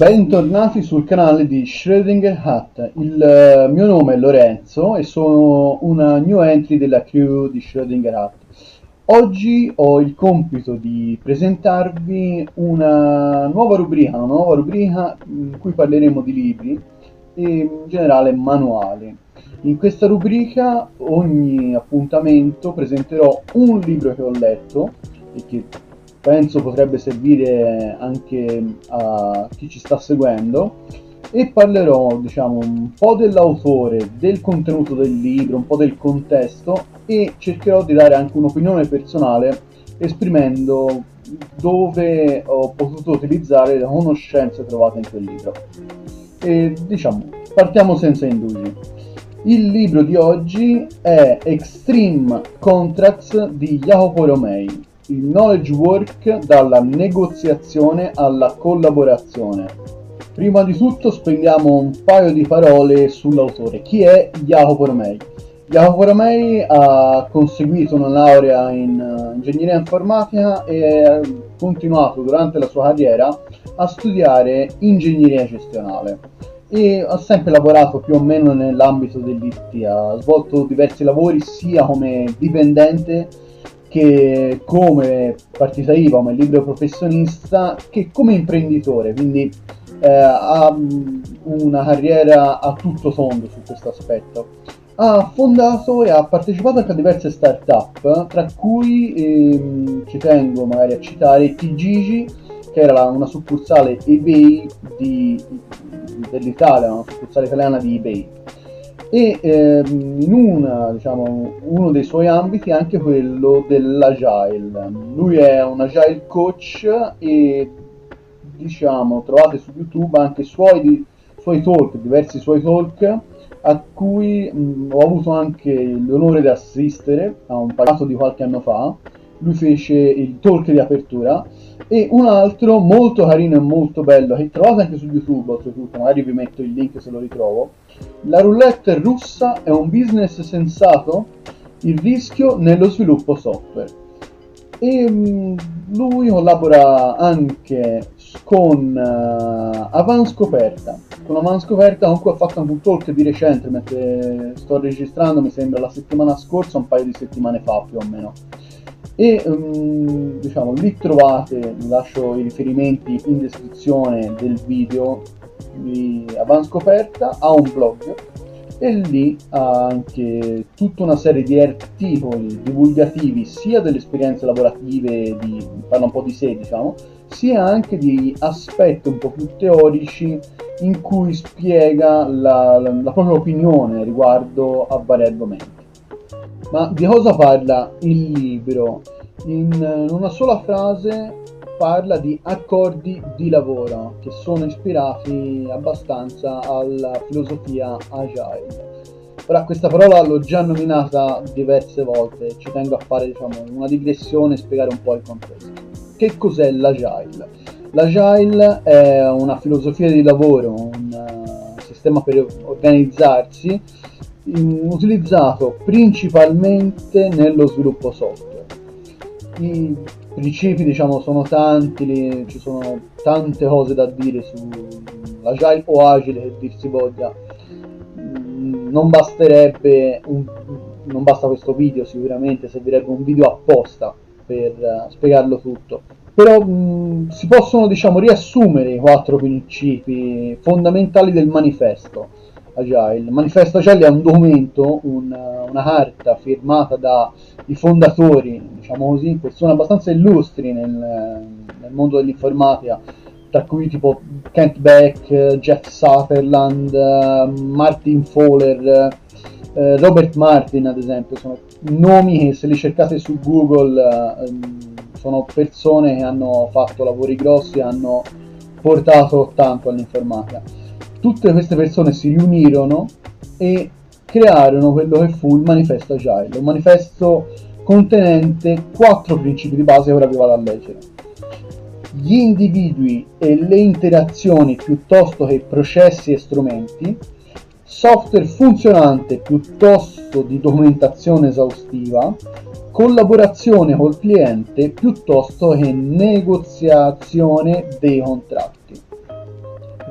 Bentornati sul canale di Schrödinger Hat. Il eh, mio nome è Lorenzo e sono una new entry della crew di Schrödinger Hat. Oggi ho il compito di presentarvi una nuova rubrica, una nuova rubrica in cui parleremo di libri e in generale manuali. In questa rubrica ogni appuntamento presenterò un libro che ho letto e che penso potrebbe servire anche a chi ci sta seguendo e parlerò diciamo un po' dell'autore, del contenuto del libro, un po' del contesto e cercherò di dare anche un'opinione personale esprimendo dove ho potuto utilizzare le conoscenze trovate in quel libro. E diciamo, partiamo senza indugi. Il libro di oggi è Extreme Contracts di Jacopo Romei, il knowledge work dalla negoziazione alla collaborazione. Prima di tutto spendiamo un paio di parole sull'autore. Chi è Jacopo Romei? Jacopo Romei ha conseguito una laurea in uh, ingegneria informatica e ha continuato durante la sua carriera a studiare ingegneria gestionale e ha sempre lavorato più o meno nell'ambito dell'IT, ha svolto diversi lavori sia come dipendente che come partita IVA, come libero professionista, che come imprenditore, quindi eh, ha mm, una carriera a tutto tondo su questo aspetto. Ha fondato e ha partecipato anche a diverse start-up, tra cui ehm, ci tengo magari a citare Tigigi, che era una succursale eBay di, dell'Italia, una succursale italiana di eBay e ehm, in una, diciamo, uno dei suoi ambiti è anche quello dell'agile. Lui è un agile coach e diciamo trovate su YouTube anche suoi, suoi talk, diversi suoi talk a cui mh, ho avuto anche l'onore di assistere a un pagato di qualche anno fa. Lui fece il talk di apertura e un altro molto carino e molto bello che trovate anche su YouTube oltretutto, magari vi metto il link se lo ritrovo la roulette russa è un business sensato? Il rischio nello sviluppo software. E mm, lui collabora anche con uh, Avanscoperta. Con Avanscoperta con cui ho fatto anche un talk di recente, mentre sto registrando, mi sembra la settimana scorsa, un paio di settimane fa più o meno. E um, diciamo lì trovate, vi lascio i riferimenti in descrizione del video di Avanscoperta ha un blog e lì ha anche tutta una serie di articoli divulgativi sia delle esperienze lavorative, di, parla un po' di sé diciamo, sia anche di aspetti un po' più teorici in cui spiega la, la, la propria opinione riguardo a vari argomenti. Ma di cosa parla il libro? In una sola frase parla di accordi di lavoro che sono ispirati abbastanza alla filosofia agile. Ora, questa parola l'ho già nominata diverse volte, ci tengo a fare diciamo, una digressione e spiegare un po' il contesto. Che cos'è l'agile? L'agile è una filosofia di lavoro, un uh, sistema per organizzarsi utilizzato principalmente nello sviluppo software. I principi diciamo sono tanti, ci sono tante cose da dire sull'agile o agile che dir si voglia. Mm, non basterebbe un, non basta questo video sicuramente, servirebbe un video apposta per uh, spiegarlo tutto. Però mh, mm, si possono diciamo riassumere i quattro principi fondamentali del manifesto Agile. Il manifesto Agile è un documento, un, una carta firmata dai fondatori, diciamo così, persone abbastanza illustri nel, nel mondo dell'informatica, tra cui tipo Kent Beck, Jeff Sutherland, Martin Fowler, eh, Robert Martin ad esempio, sono nomi che se li cercate su Google ehm, sono persone che hanno fatto lavori grossi, hanno portato tanto all'informatica tutte queste persone si riunirono e crearono quello che fu il manifesto Agile, un manifesto contenente quattro principi di base ora vi vado a leggere. Gli individui e le interazioni piuttosto che processi e strumenti, software funzionante piuttosto di documentazione esaustiva, collaborazione col cliente piuttosto che negoziazione dei contratti.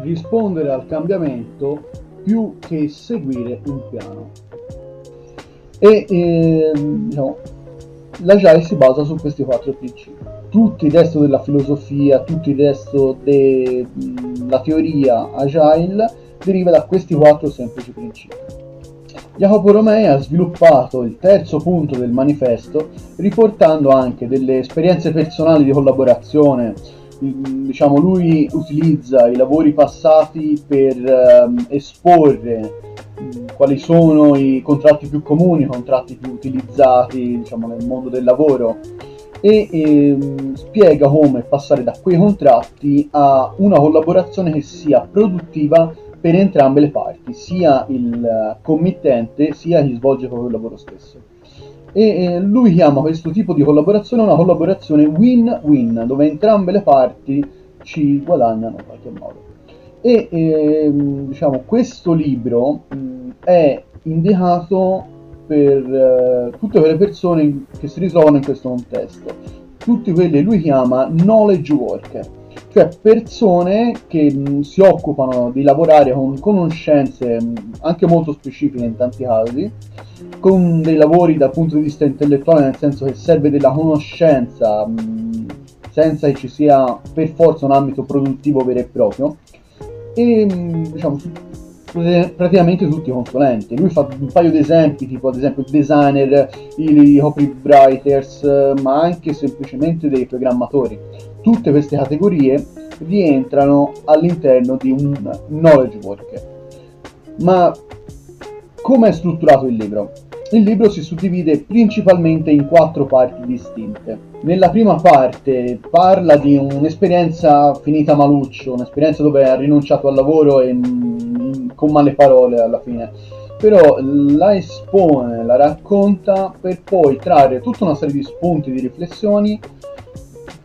Rispondere al cambiamento più che seguire un piano. E eh, diciamo, l'agile si basa su questi quattro principi. Tutto il resto della filosofia, tutto il resto della teoria agile deriva da questi quattro semplici principi. Jacopo Romei ha sviluppato il terzo punto del manifesto riportando anche delle esperienze personali di collaborazione. Diciamo, lui utilizza i lavori passati per ehm, esporre quali sono i contratti più comuni, i contratti più utilizzati diciamo, nel mondo del lavoro e ehm, spiega come passare da quei contratti a una collaborazione che sia produttiva per entrambe le parti, sia il committente sia chi svolge proprio il lavoro stesso. E eh, lui chiama questo tipo di collaborazione una collaborazione win-win, dove entrambe le parti ci guadagnano in qualche modo. E ehm, diciamo, questo libro mh, è indicato per eh, tutte quelle persone che si ritrovano in questo contesto, tutti quelli lui chiama knowledge worker, cioè persone che mh, si occupano di lavorare con conoscenze mh, anche molto specifiche in tanti casi, con dei lavori dal punto di vista intellettuale, nel senso che serve della conoscenza mh, senza che ci sia per forza un ambito produttivo vero e proprio e diciamo praticamente tutti i consulenti. Lui fa un paio di esempi, tipo ad esempio il designer, i copywriters, ma anche semplicemente dei programmatori. Tutte queste categorie rientrano all'interno di un knowledge worker. Ma come è strutturato il libro? Il libro si suddivide principalmente in quattro parti distinte. Nella prima parte parla di un'esperienza finita maluccio, un'esperienza dove ha rinunciato al lavoro e mm, con male parole alla fine. Però la espone, la racconta per poi trarre tutta una serie di spunti, di riflessioni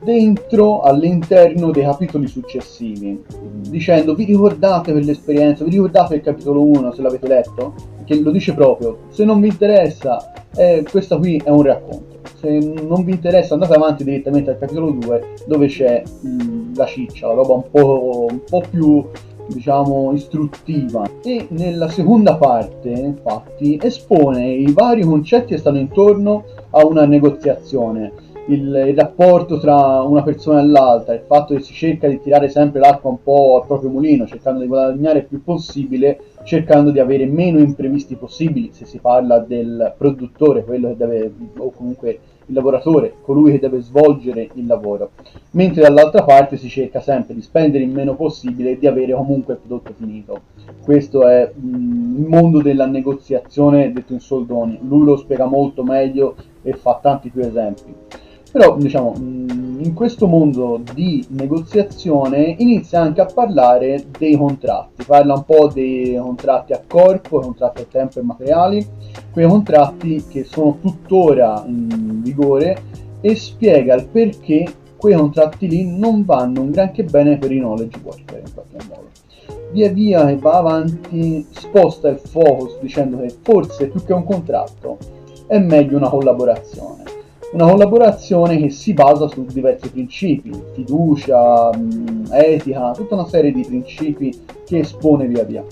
dentro all'interno dei capitoli successivi, dicendo vi ricordate quell'esperienza, vi ricordate il capitolo 1 se l'avete letto? Che lo dice proprio, se non vi interessa, eh, questo qui è un racconto. Se non vi interessa andate avanti direttamente al capitolo 2 dove c'è mh, la ciccia, la roba un po', un po' più diciamo istruttiva e nella seconda parte infatti espone i vari concetti che stanno intorno a una negoziazione il, il, rapporto tra una persona e l'altra, il fatto che si cerca di tirare sempre l'acqua un po' al proprio mulino, cercando di guadagnare il più possibile, cercando di avere meno imprevisti possibili, se si parla del produttore, quello che deve, o comunque il lavoratore, colui che deve svolgere il lavoro, mentre dall'altra parte si cerca sempre di spendere il meno possibile e di avere comunque il prodotto finito. Questo è mm, il mondo della negoziazione detto in soldoni, lui lo spiega molto meglio e fa tanti più esempi. Però, diciamo, mm, in questo mondo di negoziazione inizia anche a parlare dei contratti, parla un po' dei contratti a corpo, contratti a tempo e materiali, quei contratti che sono tuttora in vigore e spiega il perché quei contratti lì non vanno un granché bene per i knowledge worker in qualche modo. Via via che va avanti sposta il focus dicendo che forse più che un contratto è meglio una collaborazione una collaborazione che si basa su diversi principi, fiducia, etica, tutta una serie di principi che espone via via.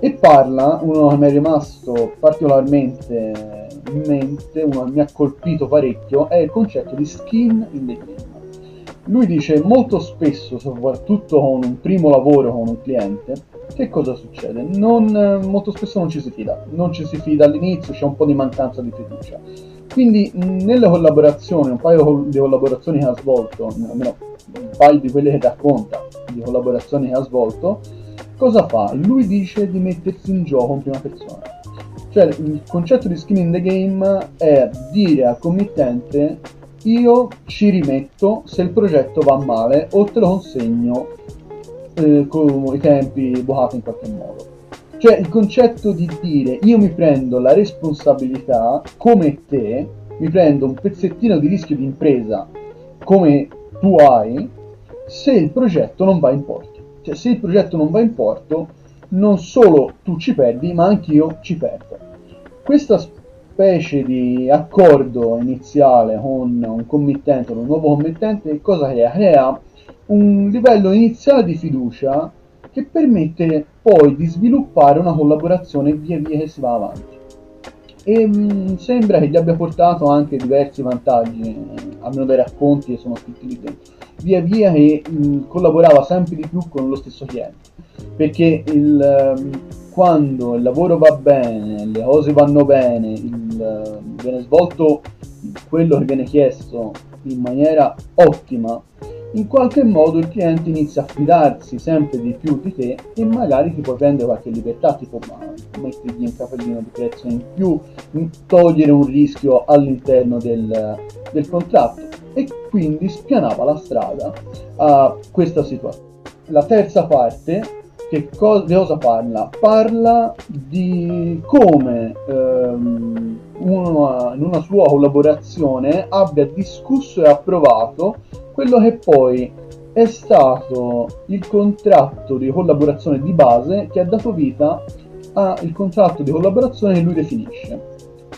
E parla, uno che mi è rimasto particolarmente in mente, uno che mi ha colpito parecchio, è il concetto di skin in the game. Lui dice molto spesso, soprattutto con un primo lavoro con un cliente, che cosa succede? Non, molto spesso non ci si fida, non ci si fida all'inizio, c'è un po' di mancanza di fiducia quindi nelle collaborazioni, un paio di collaborazioni che ha svolto, almeno un paio di quelle che racconta, di collaborazioni che ha svolto, cosa fa? Lui dice di mettersi in gioco in prima persona. Cioè il concetto di skin in the game è dire al committente io ci rimetto se il progetto va male o te lo consegno eh, con i tempi bucati in qualche modo. Cioè il concetto di dire io mi prendo la responsabilità come te, mi prendo un pezzettino di rischio di impresa come tu hai, se il progetto non va in porto. Cioè se il progetto non va in porto, non solo tu ci perdi, ma anch'io ci perdo. Questa specie di accordo iniziale con un committente, un nuovo committente, cosa crea? Crea un livello iniziale di fiducia che permette poi di sviluppare una collaborazione via via che si va avanti. E mh, mm, sembra che gli abbia portato anche diversi vantaggi, eh, almeno dai racconti che sono scritti lì dentro, via via che mh, mm, collaborava sempre di più con lo stesso cliente, perché il, mh, quando il lavoro va bene, le cose vanno bene, il, viene svolto quello che viene chiesto in maniera ottima, in qualche modo il cliente inizia a fidarsi sempre di più di te e magari ti puoi prendere qualche libertà, tipo mettergli un capellino di prezzo in più, togliere un rischio all'interno del, del contratto e quindi spianava la strada a questa situazione. La terza parte che co- di cosa parla? Parla di come ehm, una, in una sua collaborazione abbia discusso e approvato quello che poi è stato il contratto di collaborazione di base che ha dato vita al contratto di collaborazione che lui definisce.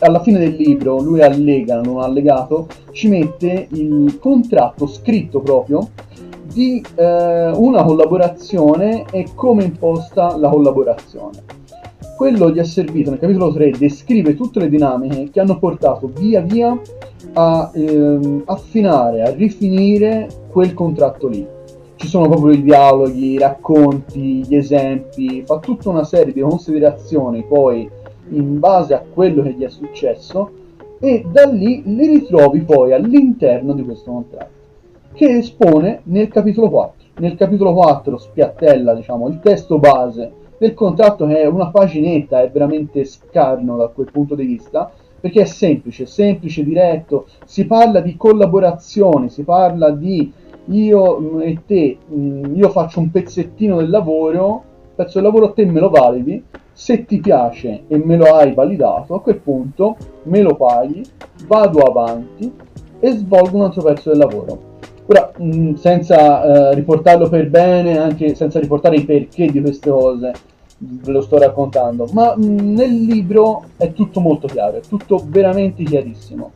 Alla fine del libro lui allega, non ha allegato, ci mette il contratto scritto proprio di eh, una collaborazione e come imposta la collaborazione. Quello gli è servito nel capitolo 3, descrive tutte le dinamiche che hanno portato via via a ehm, affinare, a rifinire quel contratto lì. Ci sono proprio i dialoghi, i racconti, gli esempi, fa tutta una serie di considerazioni poi in base a quello che gli è successo e da lì li ritrovi poi all'interno di questo contratto che espone nel capitolo 4. Nel capitolo 4 spiattella diciamo, il testo base del contratto è una paginetta, è veramente scarno da quel punto di vista, perché è semplice, semplice, diretto, si parla di collaborazione, si parla di io e te, mm, io faccio un pezzettino del lavoro, pezzo del lavoro te me lo validi, se ti piace e me lo hai validato, a quel punto me lo paghi, vado avanti e svolgo un altro pezzo del lavoro. Ora, mm, senza uh, riportarlo per bene, anche senza riportare i perché di queste cose, ve lo sto raccontando, ma mm, nel libro è tutto molto chiaro, è tutto veramente chiarissimo.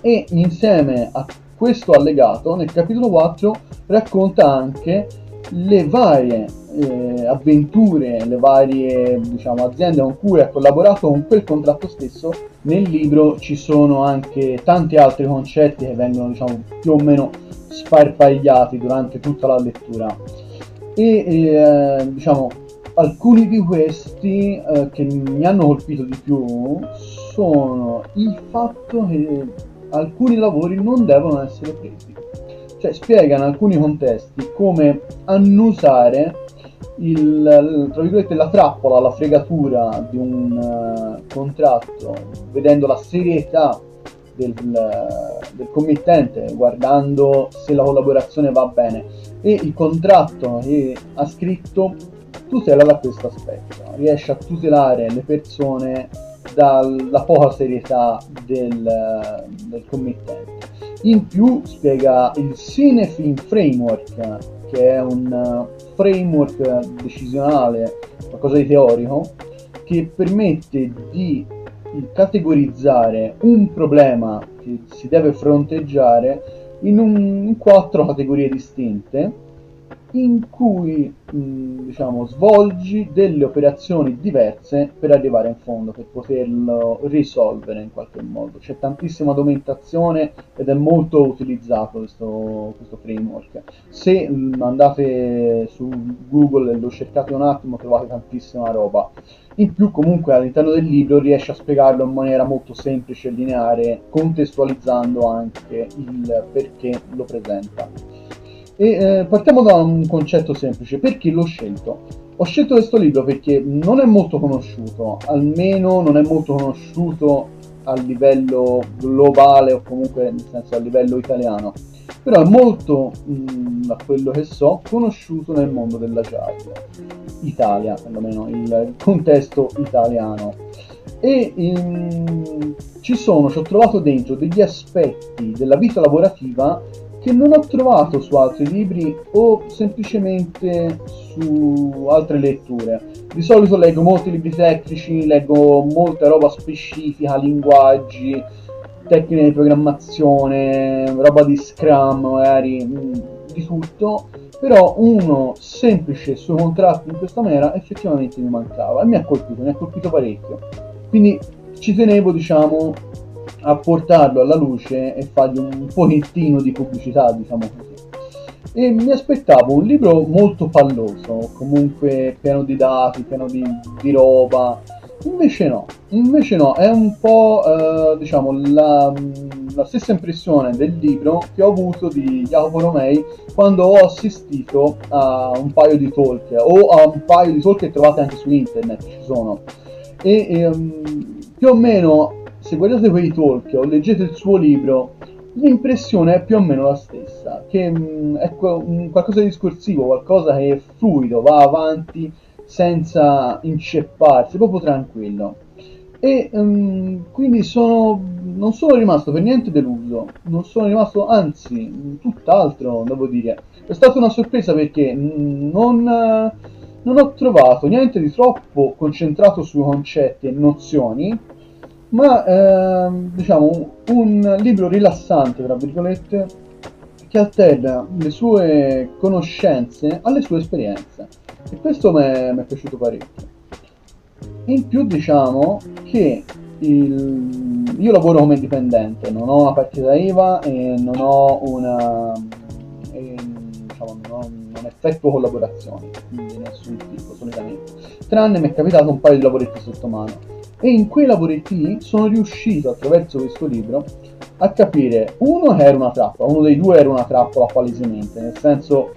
E insieme a questo allegato, nel capitolo 4, racconta anche le varie eh, avventure, le varie diciamo, aziende con cui ha collaborato con quel contratto stesso. Nel libro ci sono anche tanti altri concetti che vengono diciamo, più o meno sparpagliati durante tutta la lettura e eh, diciamo alcuni di questi eh, che mi hanno colpito di più sono il fatto che alcuni lavori non devono essere presi. Cioè spiega in alcuni contesti come annusare il, tra virgolette, la trappola, la fregatura di un uh, contratto, vedendo la serietà del, del committente, guardando se la collaborazione va bene. E il contratto che ha scritto tutela da questo aspetto, riesce a tutelare le persone dalla poca serietà del, del committente. In più spiega il Cinefin Framework, che è un framework decisionale, qualcosa di teorico, che permette di categorizzare un problema che si deve fronteggiare in, un, in quattro categorie distinte in cui mh, diciamo, svolgi delle operazioni diverse per arrivare in fondo, per poterlo risolvere in qualche modo. C'è tantissima documentazione ed è molto utilizzato questo, questo framework. Se mh, andate su Google e lo cercate un attimo trovate tantissima roba. In più comunque all'interno del libro riesce a spiegarlo in maniera molto semplice e lineare, contestualizzando anche il perché lo presenta. E eh, partiamo da un concetto semplice, perché l'ho scelto? Ho scelto questo libro perché non è molto conosciuto, almeno non è molto conosciuto a livello globale o comunque nel senso a livello italiano, però è molto, mh, da quello che so, conosciuto nel mondo della jazz, Italia, perlomeno il contesto italiano. E in, ci sono, ci ho trovato dentro degli aspetti della vita lavorativa che non ho trovato su altri libri o semplicemente su altre letture. Di solito leggo molti libri tecnici, leggo molta roba specifica, linguaggi, tecniche di programmazione, roba di Scrum, magari mm, di tutto. però uno semplice suo contratto in questa maniera effettivamente mi mancava e mi ha colpito, mi ha colpito parecchio. Quindi ci tenevo, diciamo, a portarlo alla luce e fargli un pochettino di pubblicità, diciamo così. E mi aspettavo un libro molto palloso, comunque pieno di dati, pieno di, di roba. Invece no, invece no, è un po' eh, diciamo la, la, stessa impressione del libro che ho avuto di Jacopo Romei quando ho assistito a un paio di talk o a un paio di talk che trovate anche su internet, ci sono. E ehm, più o meno se guardate quei talk o leggete il suo libro, l'impressione è più o meno la stessa, che mh, mm, è qualcosa di discorsivo, qualcosa che è fluido, va avanti senza incepparsi, proprio tranquillo. E um, quindi sono, non sono rimasto per niente deluso, non sono rimasto, anzi, tutt'altro, devo dire. È stata una sorpresa perché non, non ho trovato niente di troppo concentrato sui concetti e nozioni, ma ehm, diciamo un libro rilassante, tra virgolette, che alterna le sue conoscenze alle sue esperienze. E questo mi è piaciuto parecchio. In più diciamo che il... io lavoro come dipendente, non ho una partita IVA e non ho una... E, diciamo, non, non effettuo collaborazioni di nessun tipo solitamente. Tranne mi è capitato un paio di lavoretti sotto mano e in quei lavoretti sono riuscito attraverso questo libro a capire uno era una trappola, uno dei due era una trappola palesemente, nel senso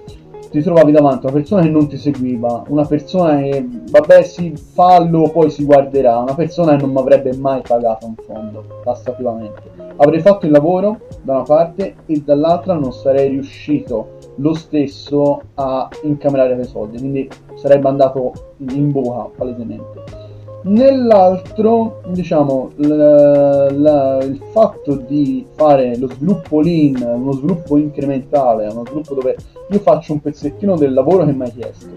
ti trovavi davanti a una persona che non ti seguiva, una persona che vabbè si fallo poi si guarderà, una persona che non mi avrebbe mai pagato un fondo tassativamente. Avrei fatto il lavoro da una parte e dall'altra non sarei riuscito lo stesso a incamerare quei soldi, quindi sarebbe andato in buca palesemente. Nell'altro, diciamo, la, la, il fatto di fare lo sviluppo lean, uno sviluppo incrementale, uno sviluppo dove io faccio un pezzettino del lavoro che mi hai chiesto,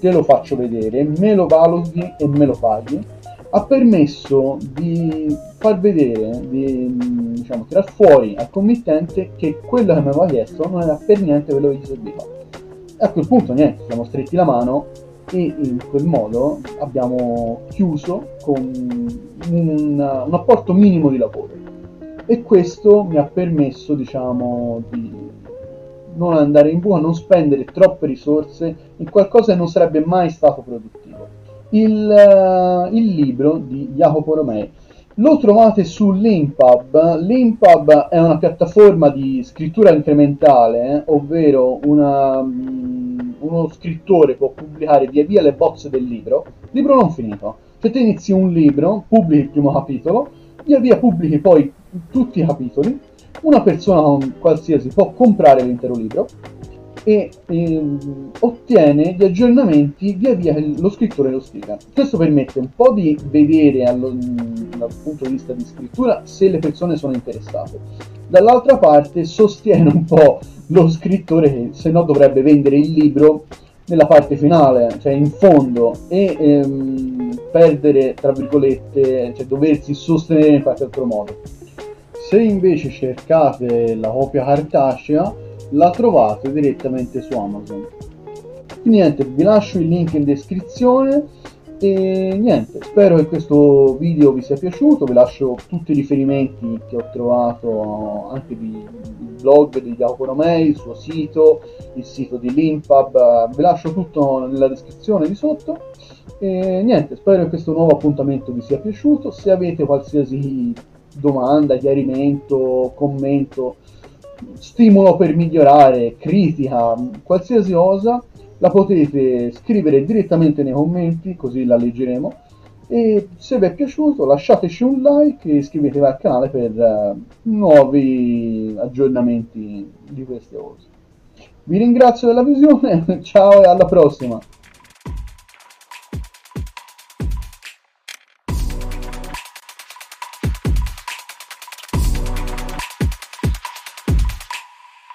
te lo faccio vedere, me lo valuti e me lo paghi, ha permesso di far vedere, di diciamo, tirar fuori al committente che quello che mi aveva chiesto non era per niente quello che gli serviva. E a quel punto niente, siamo stretti la mano e in quel modo abbiamo chiuso con un, un apporto minimo di lavoro e questo mi ha permesso diciamo di non andare in buca, non spendere troppe risorse in qualcosa che non sarebbe mai stato produttivo. Il, il libro di Jacopo Romei lo trovate su Limpub. Limpub è una piattaforma di scrittura incrementale, eh, ovvero una, um, uno scrittore può pubblicare via via le bozze del libro, libro non finito. Se te inizi un libro, pubblichi il primo capitolo, via via pubblichi poi tutti i capitoli, una persona qualsiasi può comprare l'intero libro e ehm, ottiene gli aggiornamenti via via che lo scrittore lo scrive. Questo permette un po' di vedere allo, dal punto di vista di scrittura se le persone sono interessate. Dall'altra parte sostiene un po' lo scrittore che se no dovrebbe vendere il libro nella parte finale, cioè in fondo, e ehm, perdere, tra virgolette, cioè doversi sostenere in qualche altro modo. Se invece cercate la copia cartacea, la trovate direttamente su Amazon. Quindi niente, vi lascio il link in descrizione e niente, spero che questo video vi sia piaciuto, vi lascio tutti i riferimenti che ho trovato anche di, il blog di Jacopo Romei, il suo sito, il sito di Limpub, vi lascio tutto nella descrizione di sotto e niente, spero che questo nuovo appuntamento vi sia piaciuto, se avete qualsiasi domanda, chiarimento, commento stimolo per migliorare, critica, qualsiasi cosa, la potete scrivere direttamente nei commenti, così la leggeremo. E se vi è piaciuto lasciateci un like e iscrivetevi al canale per uh, nuovi aggiornamenti di queste cose. Vi ringrazio della visione, ciao e alla prossima!